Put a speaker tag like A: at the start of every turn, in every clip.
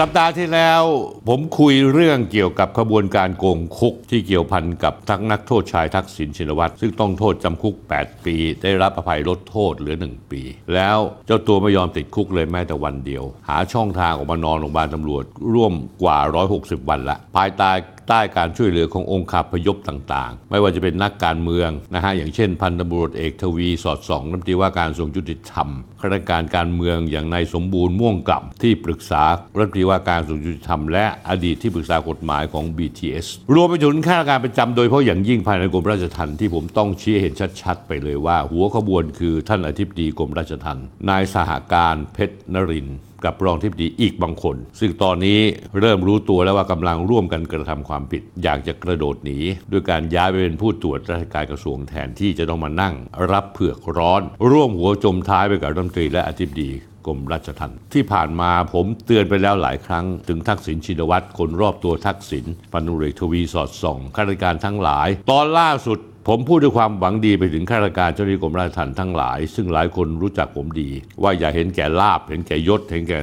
A: สัปดาห์ที่แล้วผมคุยเรื่องเกี่ยวกับขบวนการโกงคุกที่เกี่ยวพันกับทั้งนักโทษชายทักษิณชินวัตรซึ่งต้องโทษจำคุก 8 ปี ได้รับอภัยลดโทษเหลือ 1 ปี แล้วเจ้าตัวไม่ยอมติดคุกเลยแม้แต่วันเดียว หาช่องทางออกมานอนโรงพยาบาลตำรวจร่วมกว่า 160 วันละ ภายใต้ ใต้การช่วยเหลือขององค์คาพยพต่างๆ ไม่ว่าจะเป็นนักการเมืองนะฮะอย่างเช่น พันตำรวจเอกทวีสอดส่องรัฐมนตรีว่าการกระทรวงยุติธรรมข้าราชการการเมืองอย่างนายสมบูรณ์ม่วงกล่ำที่ปรึกษารัฐมนตรีว่าการกระทรวงยุติธรรมและอดีตที่ปรึกษากฎหมายของ BTS รวมไปถึงข้าราชการประจำโดยเฉพาะอย่างยิ่งภายในกรมราชทัณฑ์ที่ผมต้องชี้เห็นชัดๆ ไปเลยว่า หัวขบวนคือท่านอธิบดีกรมราชทัณฑ์นายสหการเพชรนรินทร์ กับรองทิบดีอีกบางคน ซึ่งตอนนี้เริ่มรู้ตัวแล้วว่ากำลังร่วมกันกระทำความผิด อยากจะกระโดดหนี ด้วยการย้ายไปเป็นผู้ตรวจราชการกระทรวงแทนที่จะต้องมานั่ง รับเผือกร้อน ร่วมหัวจมท้ายไปกับรัฐมนตรีและอธิบดีกรมราชทัณฑ์ที่ผ่านมาผมเตือนไปแล้วหลายครั้ง ถึงทักษิณชินวัตรคนรอบตัวทักษิณพันธุเรกทวีสอดส่องข้าราชการทั้งหลาย ตอนล่าสุด ผมพูดด้วยความหวังดีไปถึงข้าราชการเจ้าหน้าที่กรมราชทัณฑ์ทั้งหลาย ซึ่งหลายคนรู้จักผมดี ว่าอย่าเห็นแก่ลาบ เห็นแก่ยศ เห็นแก่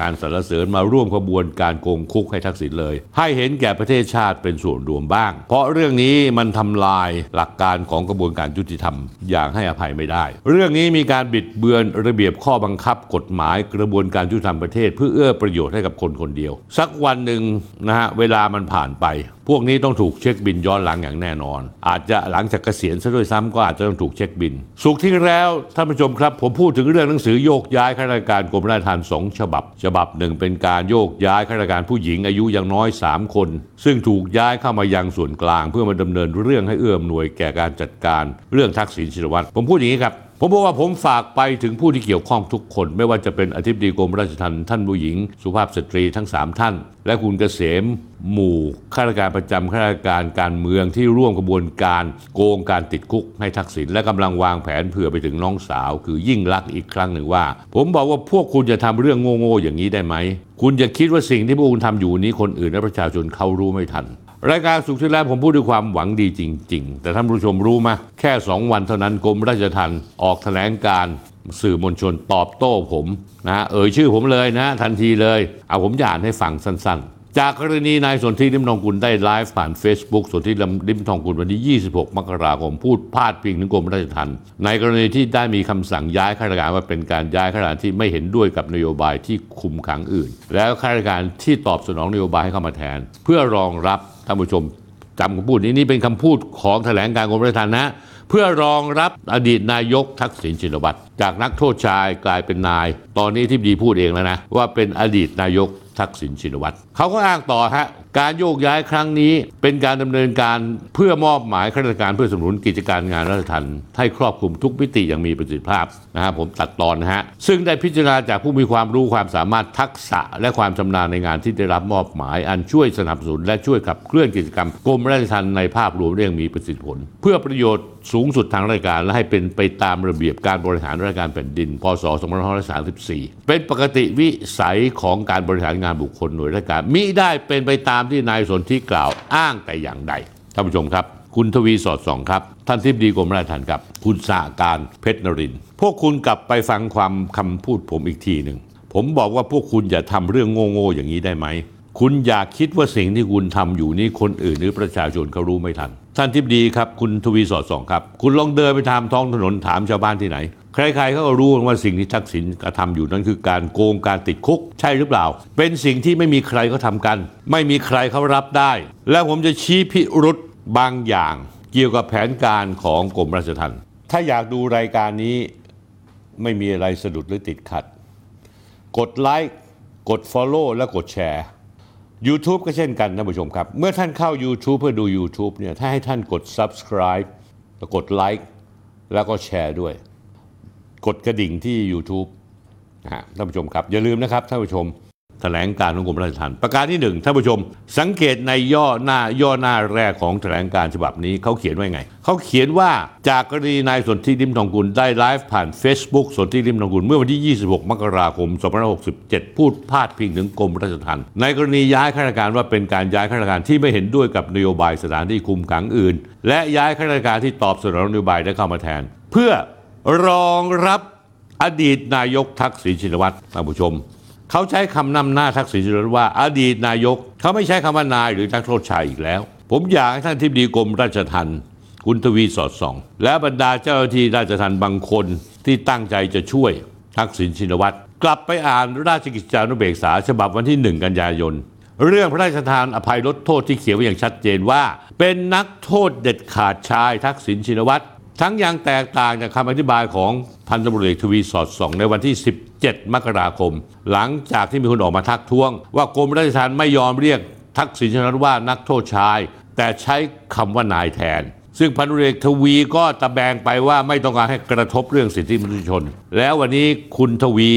A: การสรรเสริญมาร่วมขบวนการโกงคุกให้ทักษิณเลย ให้เห็นแก่ประเทศชาติเป็นส่วนรวมบ้าง เพราะเรื่องนี้มันทำลายหลักการของกระบวนการยุติธรรม อย่างให้อภัยไม่ได้ เรื่องนี้มีการบิดเบือนระเบียบข้อบังคับกฎหมายกระบวนการยุติธรรมประเทศ เพื่อเอื้อประโยชน์ให้กับคนคนเดียว สักวันหนึ่งนะฮะเวลามันผ่านไป พวกนี้ต้องถูกเช็คบินย้อนหลังอย่างแน่นอน อาจจะหลังจากเกษียณซะด้วยซ้ำก็อาจจะต้องถูกเช็คบิน สุขที่แล้วท่านผู้ชมครับ ผมพูดถึงเรื่องหนังสือโยกย้ายข้าราชการกรมราชทัณฑ์สองฉบับ ฉบับหนึ่งเป็นการโยกย้ายข้าราชการผู้หญิงอายุยังน้อย 3 คน ซึ่งถูกย้ายเข้ามายังส่วนกลาง เพื่อมาดำเนินเรื่องให้เอื้อมหน่วยแก่การจัดการเรื่องทักษิณชินวัตรผมพูดอย่างนี้ครับ ผมบอกว่าผมฝากไปถึงผู้ที่เกี่ยวข้องทุกคน ไม่ว่าจะเป็นอธิบดีกรมราชทัณฑ์ท่านผู้หญิง สุภาพสตรีทั้ง 3 ท่าน และคุณเกษมหมู่ข้าราชการประจำข้าราชการการเมืองที่ร่วมกระบวนการโกงการติดคุกให้ทักษิณและกำลังวางแผนเผื่อไปถึงน้องสาว คือยิ่งรักษณ์อีกครั้งหนึ่งว่า ผมบอกว่าพวกคุณจะทำเรื่องโง่ๆอย่างนี้ได้ไหมคุณจะคิดว่าสิ่งที่พวกคุณทำอยู่นี้คนอื่นและประชาชนเขารู้ไม่ทัน รายการสุขที่แล้วผมพูดด้วยความหวังดีจริง ๆ แต่ท่านผู้ชมรู้ไหมแค่ 2 วันเท่านั้นกรมราชทัณฑ์ออกแถลงการสื่อมวลชนตอบโต้ผมนะฮะเอ่ยชื่อผมเลยนะ ทันทีเลย เอาผมจะอ่านให้ฟังสั้น ๆ จากกรณีนายสนธิริมทองกุลได้ไลฟ์ผ่าน Facebook สนธิริมทองกุลวันที่ 26 มกราคมพูดพาดพิงถึงกรมราชทัณฑ์ในกรณีที่ได้มีคำสั่งย้ายข้าราชการว่าเป็นการย้ายข้าราชการที่ไม่เห็นด้วยกับนโยบายที่คุมขังอื่น แล้วข้าราชการที่ตอบสนองนโยบายให้เข้ามาแทน เพื่อรองรับ ท่านผู้ชมจำคำพูดนี้นี่เป็นคำพูดของแถลงการกรมราชทัณฑ์นะเพื่อรองรับอดีตนายกทักษิณชินวัตรจากนักโทษชายกลายเป็นนาย ตอนนี้ที่ดีพูดเองแล้วนะ ว่าเป็นอดีตนายกทักษิณชินวัตรเขาก็อ้างต่อฮะการโยกย้ายครั้งนี้เป็นการดำเนินการเพื่อมอบหมายข้าราชการเพื่อสนับสนุนกิจการงานราชทัณฑ์ให้ครอบคลุมทุกมิติอย่างมีประสิทธิภาพนะฮะผมตัดตอนนะฮะซึ่งได้พิจารณาจากผู้มีความรู้ความสามารถทักษะ และความชำนาญในงานที่ได้รับมอบหมาย อันช่วยสนับสนุนและช่วยขับเคลื่อนกิจกรรมกรมราชทัณฑ์ในภาพรวมได้อย่างมีประสิทธิผล เพื่อประโยชน์สูงสุดทางราชการและให้เป็นไปตามระเบียบการบริหารราชการแผ่นดิน พศ 2534 เป็นปกติวิสัยของการบริหารงานบุคคลหน่วยราชการมิได้เป็นไปตามามที่นายสนธิกล่าวอ้างแต่อย่างใดท่านผู้ชมครับ คุณทวีสอดส่องครับ ท่านทิบดีกรมราชทัณฑ์ครับ คุณสาการเพชรนริน พวกคุณกลับไปฟังความคำพูดผมอีกทีหนึ่ง ผมบอกว่าพวกคุณอย่าทำเรื่องโง่ๆอย่างนี้ได้ไหม คุณอย่าคิดว่าสิ่งที่คุณทำอยู่นี้คนอื่นหรือประชาชนเขารู้ไม่ทัน ท่านทิบดีครับ คุณทวีสอดส่องครับ คุณลองเดินไปตามท้องถนนถามชาวบ้านที่ไหน ใครๆเขาก็รู้ว่าสิ่งที่ทักษิณกระทำอยู่นั้นคือการโกงการติดคุกใช่หรือเปล่า เป็นสิ่งที่ไม่มีใครเขาทำกัน ไม่มีใครเขารับได้ และผมจะชี้พิรุษบางอย่าง เกี่ยวกับแผนการของกรมราชทัณฑ์ถ้าอยากดูรายการนี้ไม่มีอะไรสะดุดหรือติดขัด กดไลค์กด Follow และกดแชร์ YouTube ก็เช่นกันท่านผู้ชมครับ เมื่อท่านเข้า YouTube เพื่อดู YouTube เนี่ยถ้าให้ท่านกด Subscribe แล้วกดไลค์แล้วก็แชร์ด้วย กดกระดิ่งที่ YouTube นะฮะท่านผู้ชมครับ อย่าลืมนะครับท่านผู้ชมแถลงการของกรมราชทัณฑ์ประการที่หนึ่งท่านผู้ชม สังเกตในย่อหน้าย่อหน้าแรกของแถลงการฉบับนี้เขาเขียนว่าไง เขาเขียนว่าจากกรณีนายสนธิริมทองกุลได้ไลฟ์ผ่าน Facebook สนธิริมทองกุลเมื่อวันที่ 26 มกราคม 2567 พูดพาดพิงถึงกรมราชทัณฑ์ในกรณีย้ายข้าราชการว่าเป็นการย้ายข้าราชการที่ไม่เห็นด้วยกับนโยบายสถานที่คุมขังอื่น และย้ายข้าราชการที่ตอบสนองนโยบายได้เข้ามาแทน เพื่อ รองรับอดีตนายกทักษิณชินวัตรท่านผู้ชม เขาใช้คำนำหน้าทักษิณชินวัตรว่าอดีตนายก เขาไม่ใช้คำว่านายหรือนักโทษชายอีกแล้ว ผมอยากให้ท่านทิบดีกรมราชทัณฑ์คุณทวีสอดส่อง และบรรดาเจ้าหน้าที่ราชทัณฑ์บางคนที่ตั้งใจจะช่วยทักษิณชินวัตรกลับไปอ่านราชกิจจานุเบกษา ฉบับวันที่ 1 กันยายน เรื่องพระราชทานอภัยลดโทษที่เขียนไว้อย่างชัดเจนว่า เป็นนักโทษเด็ดขาดชายทักษิณชินวัตร ทั้งยังแตกต่างจากคำอธิบายของพันตำรวจเอกทวีสอดส่อง ในวันที่ 17 มกราคม หลังจากที่มีคนออกมาทักท้วง ว่ากรมราชทัณฑ์ไม่ยอมเรียกทักษิณชินวัตรว่านักโทษชาย แต่ใช้คำว่านายแทน ซึ่งพันตำรวจเอกทวีก็ตะแบงไปว่าไม่ต้องการให้กระทบเรื่องสิทธิมนุษยชน แล้ววันนี้คุณทวี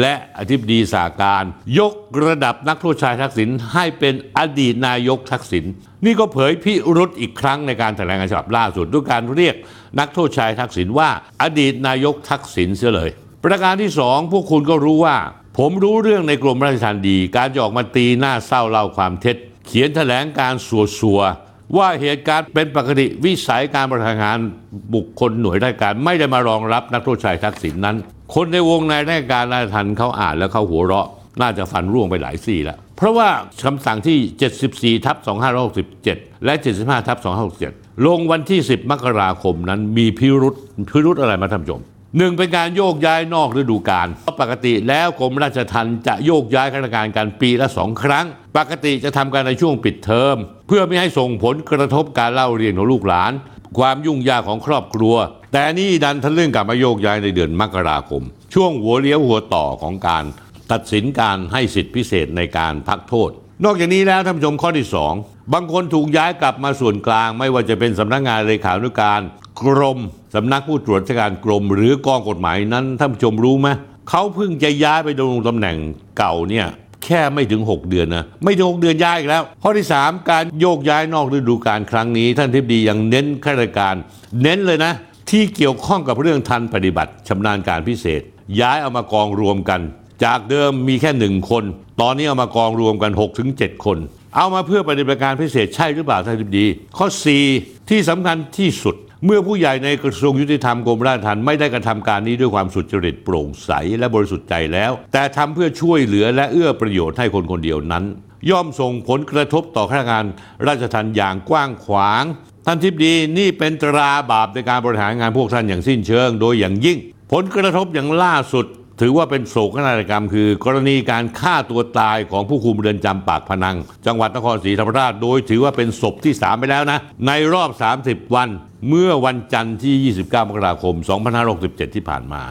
A: และอธิบดีสาการ ยกระดับนักโทษชายทักษิณให้เป็นอดีตนายกทักษิณนี่ก็เผยพิรุษอีกครั้งในการแถลงการฉบับล่าสุดด้วยการเรียกนักโทษชายทักษิณว่า อดีตนายกทักษิณเสียเลย ประการที่สองพวกคุณก็รู้ว่า ผมรู้เรื่องในกรมราชทัณฑ์ดี การจะออกมาตีหน้าเศร้าเล่าความเท็จ เขียนแถลงการสัวๆว่าเหตุการณ์เป็นปกติวิสัยการบริหารงานบุคคลหน่วยราชการไม่ได้มารองรับนักโทษชายทักษิณนั้น คนในวงในราชการราชทันเขาอ่านแล้วเขาหัวเราะ น่าจะฟันร่วงไปหลายซี่แล้ว เพราะว่าคำสั่งที่ 74 ทับ 2567 และ 75 ทับ 2567 ลงวันที่ 10 มกราคมนั้นมีพิรุษพิรุษอะไรมาท่านผู้ชมหนึ่งเป็นการโยกย้ายนอกฤดูกาลเพราะปกติแล้วกรมราชทัณฑ์จะโยกย้ายข้าราชการกันปีละสองครั้ง ปกติจะทำกันในช่วงปิดเทอม เพื่อไม่ให้ส่งผลกระทบการเล่าเรียนของลูกหลาน ความยุ่งยากของครอบครัว แต่นี่ดันทะลึ่งกลับมาโยกย้ายในเดือนมกราคม ช่วงหัวเลี้ยวหัวต่อของการตัดสินการให้สิทธิพิเศษในการพักโทษ นอกจากนี้แล้วท่านผู้ชมข้อที่ 2 บางคนถูกย้ายกลับมาส่วนกลาง ไม่ว่าจะเป็นสำนักงานเลขานุการกรมสำนักผู้ตรวจราชการกรม หรือกองกฎหมายนั้นท่านผู้ชมรู้ไหมเขาเพิ่งจะย้ายไปดำรงตำแหน่งเก่าเนี่ย แค่ไม่ถึง 6 เดือนนะไม่ถึง 6 เดือนย้ายอีกแล้ว ข้อที่ 3 การโยกย้ายนอกฤดูกาลครั้งนี้ ท่านทิบดียังเน้นข้าราชการ เน้นเลยนะ ที่เกี่ยวข้องกับเรื่องทันปฏิบัติชำนาญการพิเศษ ย้ายเอามากองรวมกัน จากเดิมมีแค่หนึ่งคน ตอนนี้เอามากองรวมกัน6ถึง7คน เอามาเพื่อปฏิบัติการพิเศษใช่หรือเปล่าท่านทิบดี ข้อ 4 ที่สำคัญที่สุด เมื่อผู้ใหญ่ในกระทรวงยุติธรรมกรมราชทัณฑ์ไม่ได้กระทำการนี้ด้วยความสุจริตโปร่งใสและบริสุทธิ์ใจแล้ว แต่ทำเพื่อช่วยเหลือและเอื้อประโยชน์ให้คนคนเดียวนั้น ย่อมส่งผลกระทบต่อข้าราชการราชทัณฑ์อย่างกว้างขวาง ท่านทิบดีนี่เป็นตราบาปในการบริหารงานพวกท่านอย่างสิ้นเชิง โดยอย่างยิ่ง ผลกระทบอย่างล่าสุด ถือว่าเป็นโศกนาฏกรรม คือ กรณีการฆ่าตัวตายของผู้คุมเรือนจำปากพนัง จังหวัดนครศรีธรรมราชโดยถือว่าเป็นศพที่3ไปแล้วนะในรอบ 30 วัน เมื่อวันจันทร์ที่ 29 มกราคม 2567 ที่ผ่านมา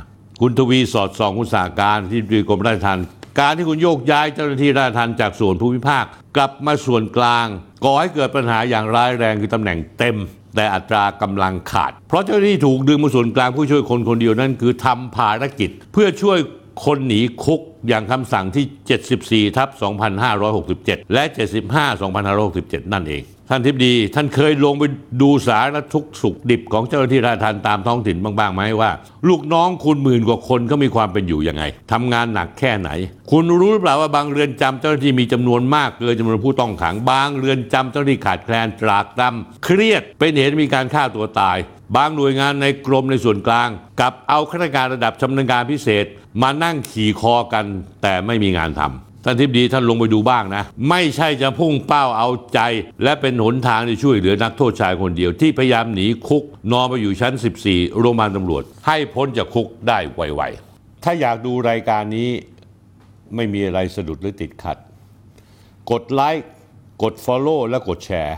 A: คุณทวีสอดส่องคุณสาการที่ดีกรมราชทัณฑ์การที่คุณโยกย้ายเจ้าหน้าที่ราชทัณฑ์จากส่วนภูมิภาค กลับมาส่วนกลางก่อให้เกิดปัญหาอย่างร้ายแรงคือตำแหน่งเต็ม แต่อัตรากำลังขาด เพราะเจ้าหน้าที่ถูกดึงมาส่วนกลางผู้ช่วยคนคนเดียวนั่นคือทำภารกิจ เพื่อช่วย คนหนีคุกอย่างคำสั่งที่ 74 ทับ 2567 และ 75 2567 นั่นเอง ท่านทิบดี ท่านเคยลงไปดูสารทุกสุขดิบของเจ้าหน้าที่ราชทัณฑ์ตามท้องถิ่นบ้างๆไหมว่า ลูกน้องคุณหมื่นกว่าคนเขามีความเป็นอยู่ยังไงทำงานหนักแค่ไหน คุณรู้หรือเปล่าว่าบางเรือนจำเจ้าหน้าที่มีจำนวนมากเกินจำนวนผู้ต้องขัง บางเรือนจำเจ้าหน้าที่ขาดแคลนตรากตรำเครียดเป็นเหตุมีการฆ่าตัวตาย บางหน่วยงานในกรมในส่วนกลาง กับเอาข้าราชการระดับชำนาญการพิเศษ มานั่งขี่คอกันแต่ไม่มีงานทำท่านทิบดีท่านลงไปดูบ้างนะ ไม่ใช่จะพุ่งเป้าเอาใจ และเป็นหนทางที่ช่วยเหลือนักโทษชายคนเดียว ที่พยายามหนีคุกนอนไปอยู่ชั้น 14 โรงพยาบาลตำรวจ ให้พ้นจากคุกได้ไวๆถ้าอยากดูรายการนี้ไม่มีอะไรสะดุดหรือติดขัด กดไลค์กด Follow และกดแชร์